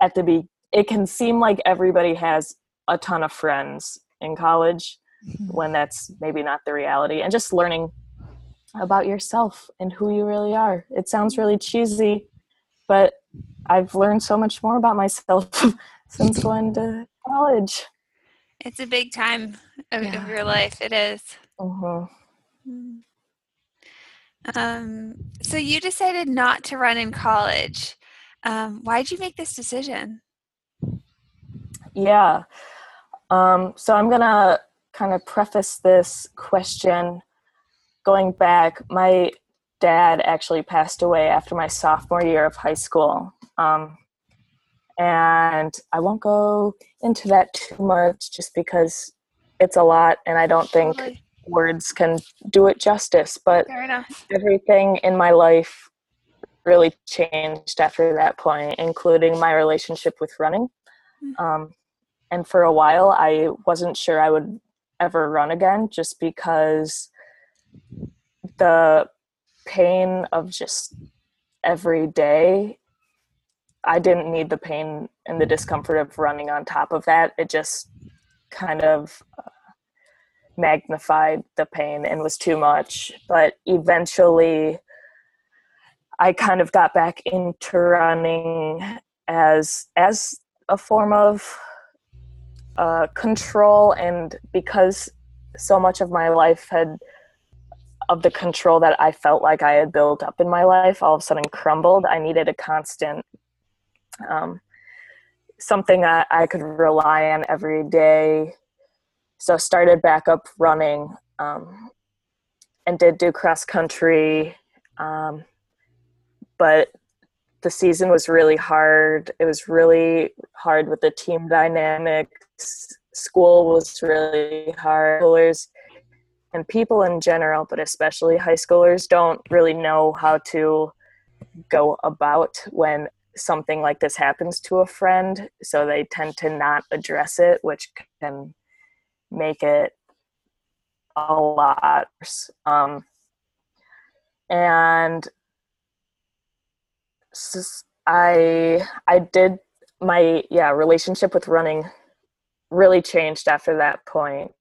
at the be, it can seem like everybody has a ton of friends in college mm-hmm. when that's maybe not the reality. And just learning about yourself and who you really are. It sounds really cheesy, but I've learned so much more about myself since going to college. It's a big time of, yeah. of your life. It is. Uh-huh. Um, so you decided not to run in college. Um, why did you make this decision? Yeah. Um, so I'm going to kind of preface this question going back. My dad actually passed away after my sophomore year of high school. Um, and I won't go into that too much just because it's a lot and I don't think. Words can do it justice. But everything in my life really changed after that point, including my relationship with running. Mm-hmm. Um, and for a while, I wasn't sure I would ever run again just because the pain of just every day I didn't need the pain and the discomfort of running on top of that. It just kind of uh, magnified the pain and was too much. But eventually, I kind of got back into running as as a form of uh, control, and because so much of my life had of the control that I felt like I had built up in my life all of a sudden crumbled. I needed a constant um, something that I could rely on every day. So started back up running um, and did do cross country. Um, but the season was really hard. It was really hard with the team dynamics. School was really hard. Schoolers and people in general, but especially high schoolers, don't really know how to go about when something like this happens to a friend, so they tend to not address it, which can make it a lot worse. Um, and I I did my yeah relationship with running really changed after that point.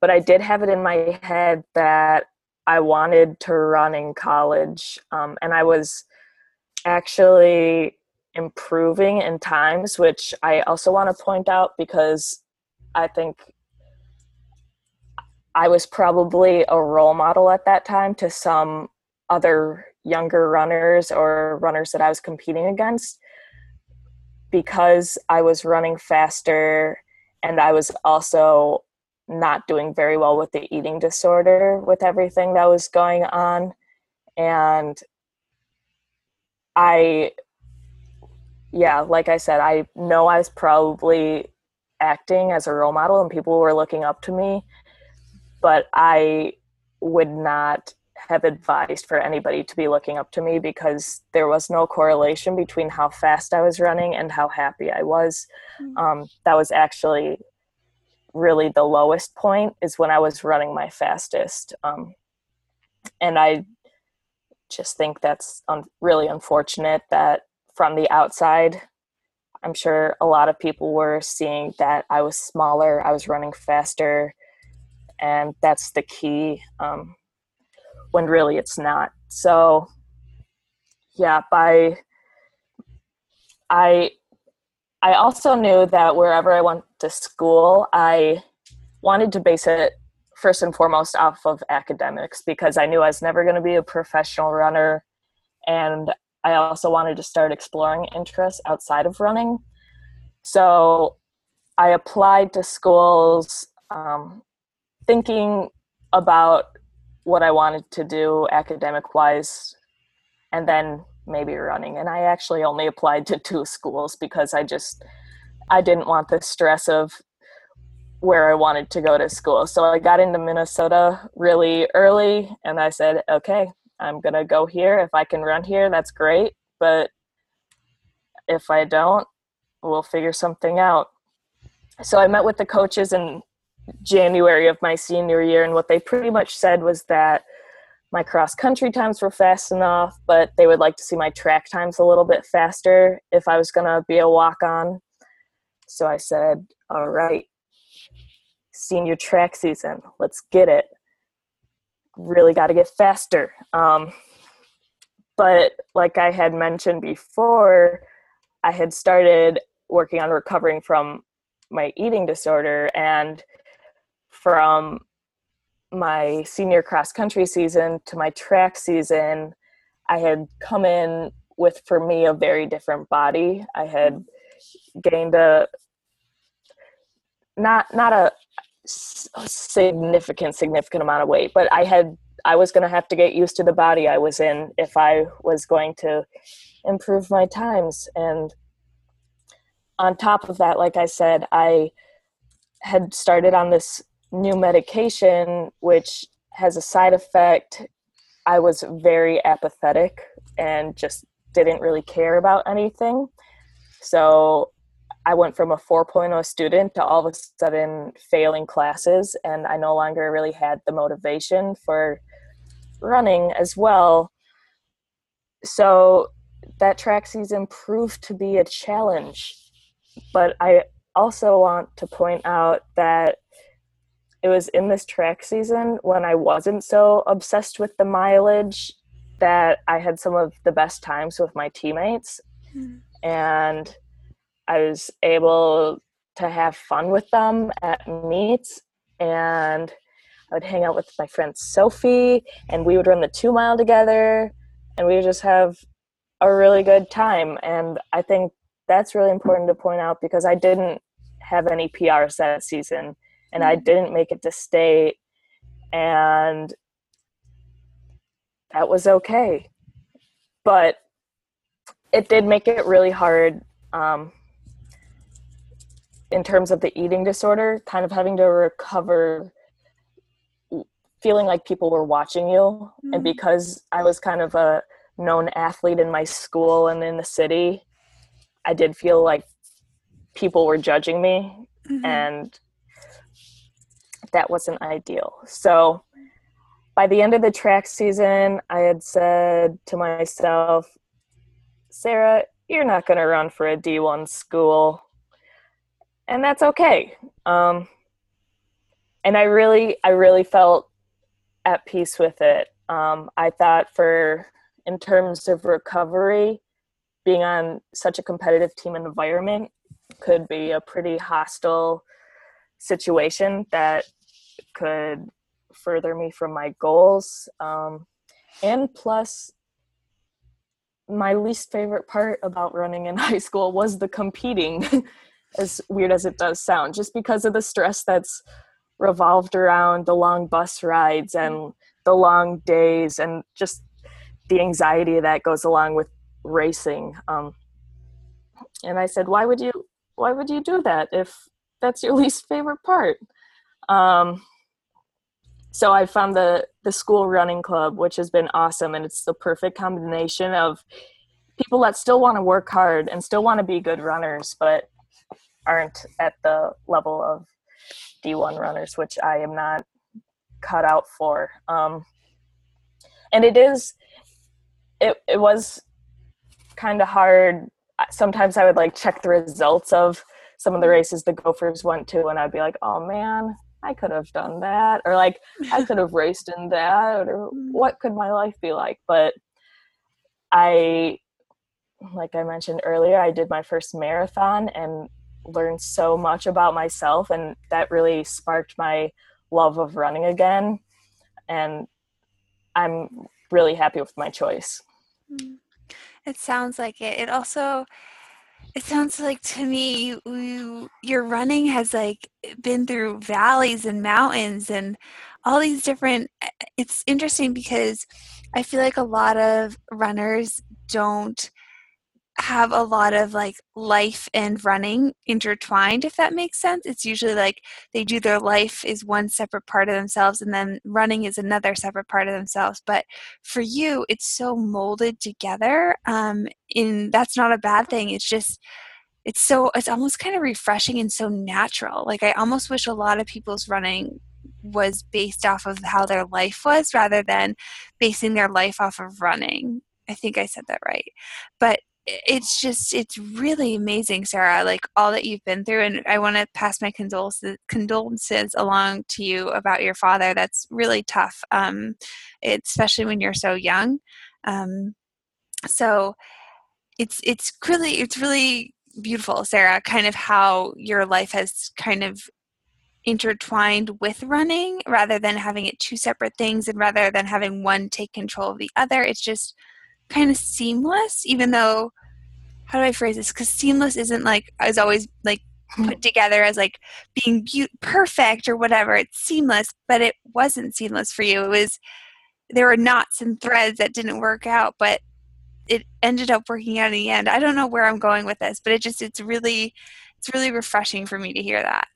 But I did have it in my head that I wanted to run in college, um, and I was actually improving in times, which I also want to point out because I think I was probably a role model at that time to some other younger runners or runners that I was competing against. Because I was running faster and I was also not doing very well with the eating disorder with everything that was going on. And I yeah, like I said, I know I was probably acting as a role model and people were looking up to me, but I would not have advised for anybody to be looking up to me because there was no correlation between how fast I was running and how happy I was. Mm. Um, that was actually really the lowest point is when I was running my fastest. Um, and I just think that's un- really unfortunate that from the outside, I'm sure a lot of people were seeing that I was smaller, I was running faster, and that's the key. Um, when really it's not. So yeah, by I I also knew that wherever I went to school, I wanted to base it first and foremost off of academics because I knew I was never going to be a professional runner and I also wanted to start exploring interests outside of running. So I applied to schools um, thinking about what I wanted to do academic wise and then maybe running. And I actually only applied to two schools because I just I didn't want the stress of where I wanted to go to school. So I got into Minnesota really early and I said, okay, I'm going to go here. If I can run here, that's great. But if I don't, we'll figure something out. So I met with the coaches and January of my senior year, and what they pretty much said was that my cross country times were fast enough, but they would like to see my track times a little bit faster if I was going to be a walk on. So I said, All right, senior track season, let's get it. Really got to get faster. Um, but like I had mentioned before, I had started working on recovering from my eating disorder and from my senior cross country season to my track season, I had come in with, for me, a very different body. I had mm-hmm. gained a not not a significant significant amount of weight, but I had I was going to have to get used to the body I was in if I was going to improve my times and on top of that like I said I had started on this new medication, which has a side effect. I was very apathetic and just didn't really care about anything. So I went from a 4.0 student to all of a sudden failing classes, and I no longer really had the motivation for running as well. So that track season proved to be a challenge. But I also want to point out that it was in this track season when I wasn't so obsessed with the mileage that I had some of the best times with my teammates. Mm. And I was able to have fun with them at meets. And I would hang out with my friend Sophie, and we would run the two mile together, and we would just have a really good time. And I think that's really important to point out because I didn't have any PRs that season and I didn't make it to state and that was okay. But it did make it really hard um, in terms of the eating disorder, kind of having to recover feeling like people were watching you. Mm-hmm. And because I was kind of a known athlete in my school and in the city, I did feel like people were judging me. Mm-hmm. And that wasn't ideal. So by the end of the track season, I had said to myself, Sara, you're not going to run for a D1 school. and that's okay. Um, and I really, I really felt at peace with it. Um, I thought for in terms of recovery, being on such a competitive team environment could be a pretty hostile situation that could further me from my goals. Um, and plus, my least favorite part about running in high school was the competing, as weird as it does sound, just because of the stress that's revolved around the long bus rides and the long days and just the anxiety that goes along with racing. Um, and I said, why would you, why would you do that if that's your least favorite part? Um, so I found the the school running club, which has been awesome, and it's the perfect combination of people that still want to work hard and still want to be good runners, but aren't at the level of D1 runners, which I am not cut out for. Um, and it is, it, it was kind of hard. Sometimes I would like check the results of some of the races the Gophers went to, and I'd be like, oh man, I could have done that, or like I could have raced in that, or mm. what could my life be like? But I, like I mentioned earlier, I did my first marathon and learned so much about myself, and that really sparked my love of running again. And I'm really happy with my choice. Mm. It sounds like it. It also it sounds like to me you, you, your running has like been through valleys and mountains and all these different eh, it's interesting because I feel like a lot of runners don't have a lot of like life and running intertwined if that makes sense. It's usually like they do their life is one separate part of themselves and then running is another separate part of themselves. But for you it's so molded together um in that's not a bad thing. It's just it's so it's almost kind of refreshing and so natural. Like i almost wish a lot of people's running was based off of how their life was rather than basing their life off of running. I think I said that right. But it's just it's really amazing sara like all that you've been through and i want to pass my condolences condolences along to you about your father. That's really tough um especially when you're so young um so it's it's really it's really beautiful sara kind of how your life has kind of intertwined with running rather than having it two separate things and rather than having one take control of the other. It's just kind of seamless, even though how do I phrase this? Because seamless isn't like is always like hmm. put together as like being be- perfect or whatever. It's seamless, but it wasn't seamless for you. It was there were knots and threads that didn't work out, but it ended up working out in the end. I don't know where I'm going with this, but it just it's really it's really refreshing for me to hear that.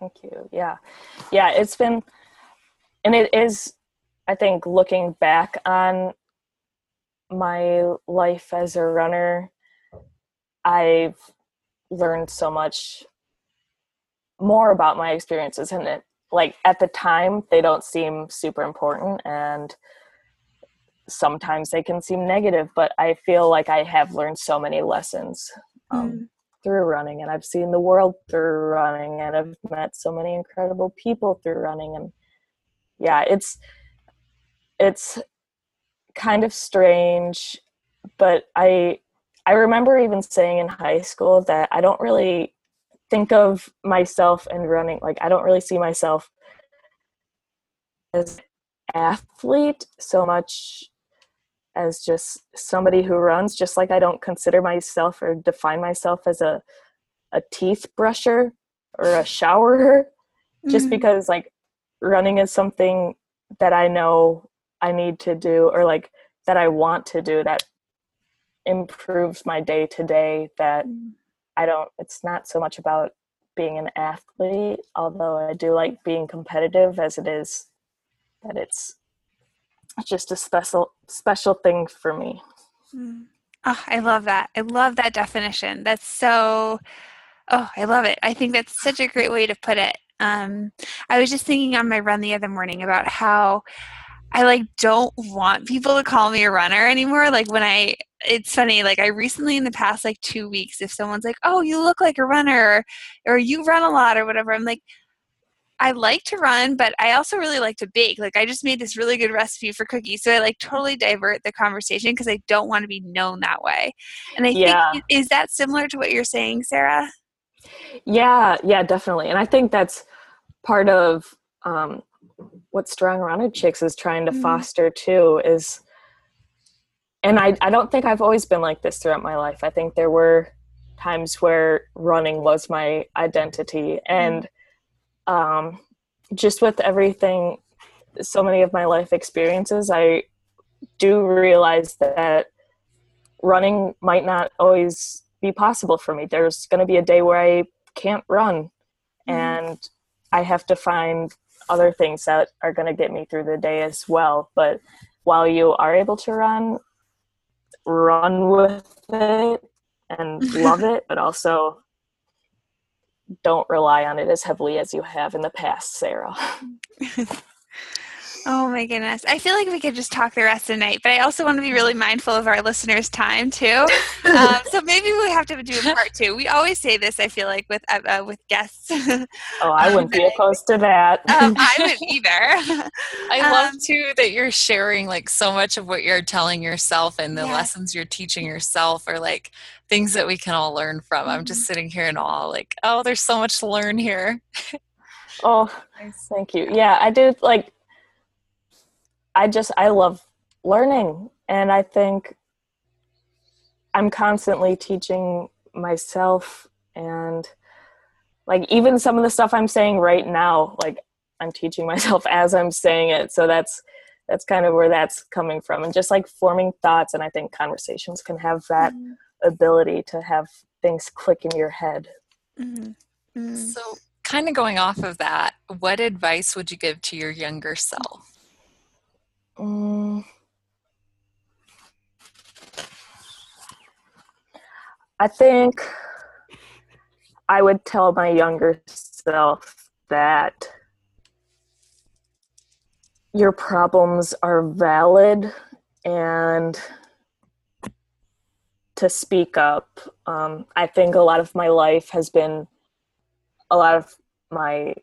Thank you. Yeah. Yeah, it's been and it is I think looking back on my life as a runner, I've learned so much more about my experiences and it like at the time they don't seem super important and sometimes they can seem negative but i feel like i have learned so many lessons um, mm. through running and i've seen the world through running and i've met so many incredible people through running and yeah it's it's kind of strange, but I I remember even saying in high school that I don't really think of myself and running like I don't really see myself as athlete so much as just somebody who runs just like I don't consider myself or define myself as a a teeth brusher or a showerer mm-hmm. just because like running is something that I know I need to do or like that I want to do that improves my day to day that mm. I don't it's not so much about being an athlete although I do like being competitive as it is that it's just a special special thing for me. Mm. Oh, I love that. I love that definition. That's so oh, I love it. I think that's such a great way to put it. Um, I was just thinking on my run the other morning about how I like don't want people to call me a runner anymore. Like when I it's funny like i recently in the past like two weeks if someone's like oh you look like a runner or, or you run a lot or whatever i'm like I like to run, but I also really like to bake. Like I just made this really good recipe for cookies. So I like totally divert the conversation because I don't want to be known that way. And I yeah. think is that similar to what you're saying, Sara? Yeah, yeah, definitely. And I think that's part of um, what Strong Runner Chicks is trying to mm-hmm. foster too is and I, I don't think I've always been like this throughout my life. I think there were times where running was my identity and mm-hmm um, just with everything, so many of my life experiences, I do realize that running might not always be possible for me. There's going to be a day where I can't run, mm-hmm. and I have to find other things that are going to get me through the day as well. But while you are able to run, run with it and love it, but also don't rely on it as heavily as you have in the past, Sara. Oh my goodness. I feel like we could just talk the rest of the night, but I also want to be really mindful of our listeners' time too. Um, so maybe we have to do a part two. We always say this, I feel like, with uh, uh with guests. oh, I wouldn't be opposed to that. um, I wouldn't either. I um, love too that you're sharing like so much of what you're telling yourself and the yeah. lessons you're teaching yourself are like things that we can all learn from. Mm-hmm. I'm just mm-hmm. sitting here in awe, like, oh, there's so much to learn here. oh, thank you. Yeah, I do like I just I love learning and I think I'm constantly teaching myself and like even some of the stuff I'm saying right now like I'm teaching myself as I'm saying it so that's that's kind of where that's coming from and just like forming thoughts and I think conversations can have that mm-hmm. ability to have things click in your head. Mm-hmm. Mm-hmm. So kind of going off of that, what advice would you give to your younger self? Um, I think I would tell my younger self that your problems are valid and to speak up. Um, I think a lot of my life has been a lot of my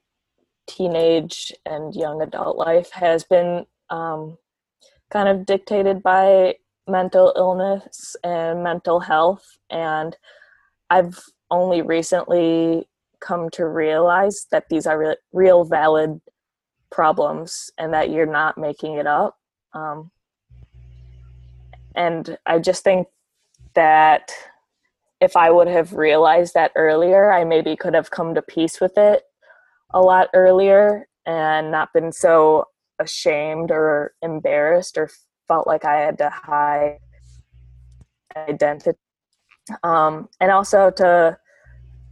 teenage and young adult life has been um, kind of dictated by mental illness and mental health. And I've only recently come to realize that these are re- real valid problems and that you're not making it up. Um, and I just think that if I would have realized that earlier, I maybe could have come to peace with it a lot earlier and not been so ashamed or embarrassed or felt like I had to hide identity. Um, and also to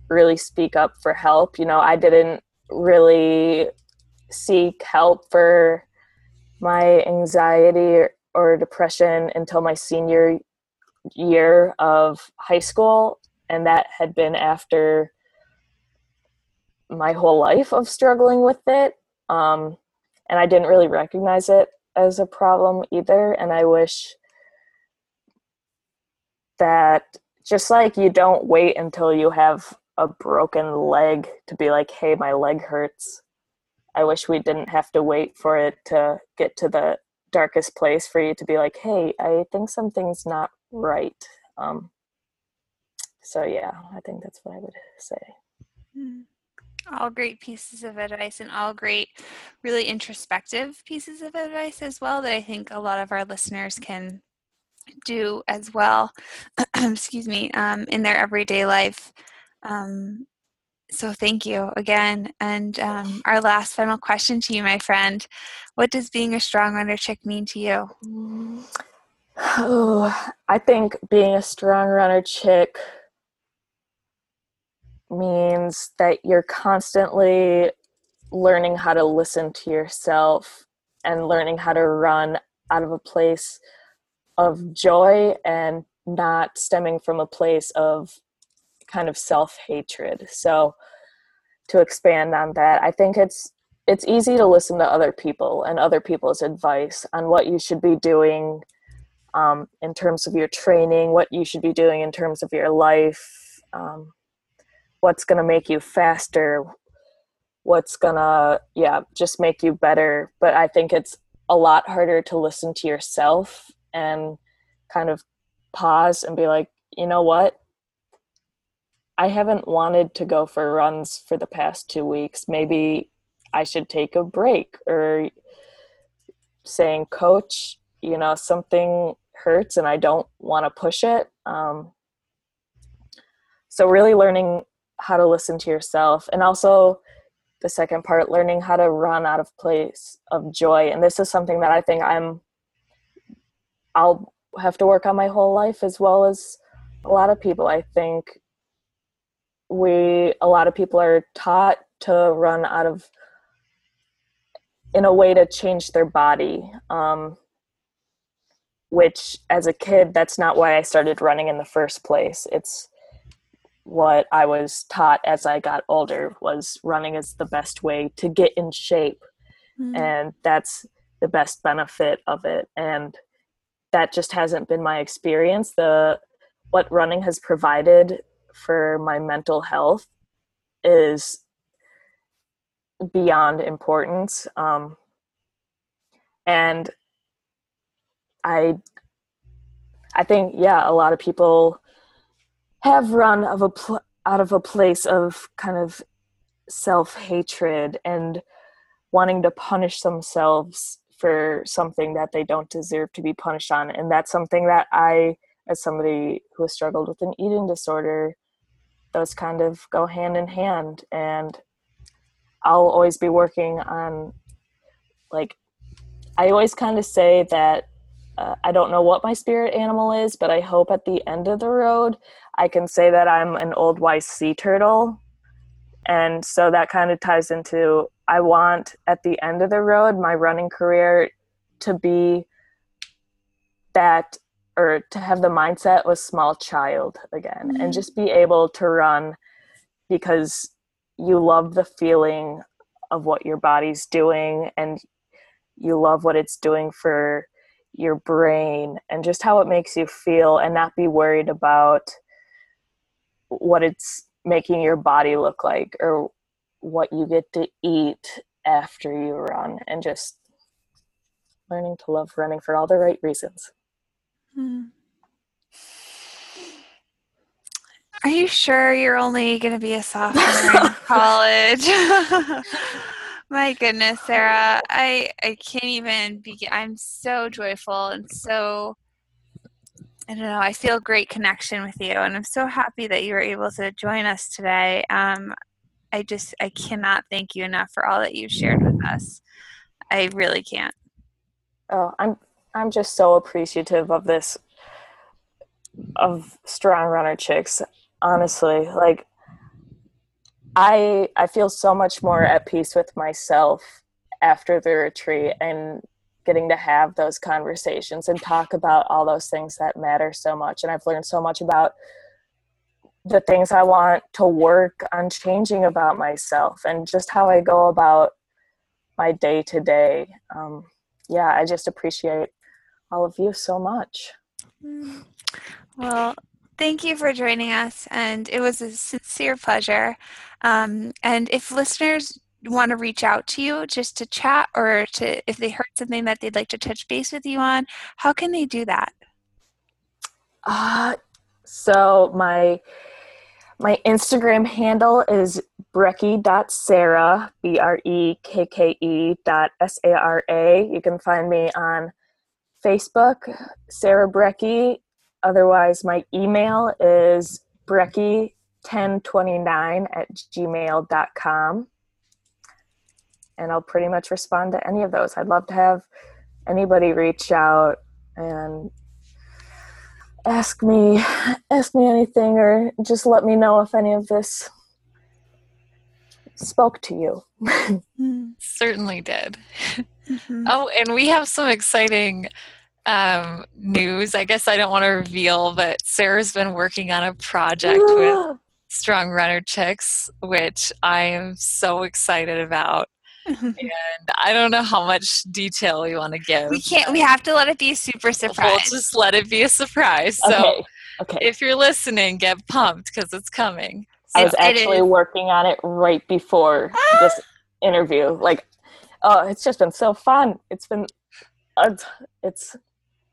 really speak up for help. You know, I didn't really seek help for my anxiety or, or depression until my senior year of high school. And that had been after my whole life of struggling with it. Um, and I didn't really recognize it as a problem either. And I wish that just like you don't wait until you have a broken leg to be like, hey, my leg hurts. I wish we didn't have to wait for it to get to the darkest place for you to be like, hey, I think something's not right. Um, so, yeah, I think that's what I would say. All great pieces of advice and all great really introspective pieces of advice as well that i think a lot of our listeners can do as well excuse me um, in their everyday life. Um, so thank you again. And um, our last final question to you my friend. What does being a strong runner chick mean to you? Oh i think being a strong runner chick means that you're constantly learning how to listen to yourself and learning how to run out of a place of joy and not stemming from a place of kind of self-hatred. So to expand on that i think it's it's easy to listen to other people and other people's advice on what you should be doing um, in terms of your training, what you should be doing in terms of your life, um, what's going to make you faster, what's going to, yeah, just make you better. But I think it's a lot harder to listen to yourself and kind of pause and be like, you know what? I haven't wanted to go for runs for the past two weeks. Maybe I should take a break or saying, Coach, you know, something hurts and I don't want to push it. Um, so, really learning how to listen to yourself and also the second part learning how to run out of place of joy. And this is something that i think i'm i'll have to work on my whole life as well as a lot of people. I think we a lot of people are taught to run out of in a way to change their body um, which as a kid that's not why i started running in the first place. It's what i was taught as i got older was running is the best way to get in shape mm. and that's the best benefit of it and that just hasn't been my experience the what running has provided for my mental health is beyond importance um, and i i think yeah a lot of people have run of a pl- out of a place of kind of self-hatred and wanting to punish themselves for something that they don't deserve to be punished on. And that's something that i as somebody who has struggled with an eating disorder those kind of go hand in hand. And i'll always be working on like i always kind of say that uh, i don't know what my spirit animal is but i hope at the end of the road i can say that i'm an old wise sea turtle and so that kind of ties into i want at the end of the road my running career to be that or to have the mindset of a small child again mm-hmm. and just be able to run because you love the feeling of what your body's doing and you love what it's doing for your brain and just how it makes you feel and not be worried about what it's making your body look like or what you get to eat after you run and just learning to love running for all the right reasons. Hmm. Are you sure you're only going to be a sophomore in college? My goodness, Sara, I I can't even begin. I'm so joyful and so I don't know. I feel great connection with you, and I'm so happy that you were able to join us today. Um, I just I cannot thank you enough for all that you've shared with us. I really can't. Oh, I'm I'm just so appreciative of this of strong runner chicks. Honestly, like I I feel so much more at peace with myself after the retreat and getting to have those conversations and talk about all those things that matter so much and I've learned so much about the things I want to work on changing about myself and just how I go about my day to day. Yeah, I just appreciate all of you so much. Mm. Well, thank you for joining us, and it was a sincere pleasure. Um, and if listeners want to reach out to you just to chat or to if they heard something that they'd like to touch base with you on, how can they do that? Uh, so my my Instagram handle is brekke.sara, B-R-E-K-K-E dot S-A-R-A. You can find me on Facebook, Sara Brekke. Otherwise, my email is brekke1029 at gmail.com. And I'll pretty much respond to any of those. I'd love to have anybody reach out and ask me ask me anything or just let me know if any of this spoke to you. Certainly did. Mm-hmm. Oh, and we have some exciting um, news. I guess I don't want to reveal, but Sara's been working on a project with Strong Runner Chicks, which I am so excited about. and I don't know how much detail we want to give. We can't. We have to let it be a super surprise. We'll just let it be a surprise. So Okay. Okay. if you're listening, get pumped because it's coming. I was It- it actually working on it right before this interview. Like, oh, it's just been so fun. It's been, uh, it's,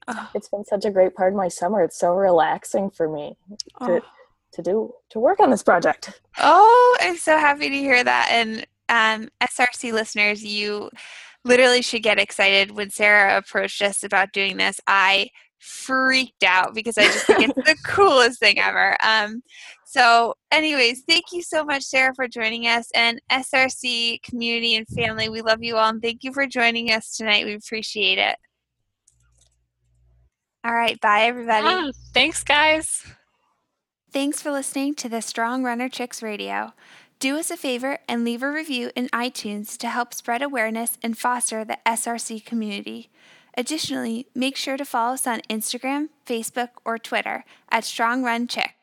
Oh. it's been such a great part of my summer. It's so relaxing for me to Oh. to do to work on this project. Oh, I'm so happy to hear that. And um, SRC listeners, you literally should get excited when Sara approached us about doing this. I freaked out because I just think it's the coolest thing ever. Um, so, anyways, thank you so much, Sara, for joining us. And SRC community and family, we love you all. And thank you for joining us tonight. We appreciate it. All right. Bye, everybody. Ah, thanks, guys. Thanks for listening to the Strong Runner Chicks Radio. Do us a favor and leave a review in iTunes to help spread awareness and foster the SRC community. Additionally, make sure to follow us on Instagram, Facebook, or Twitter at Strong Run Chick.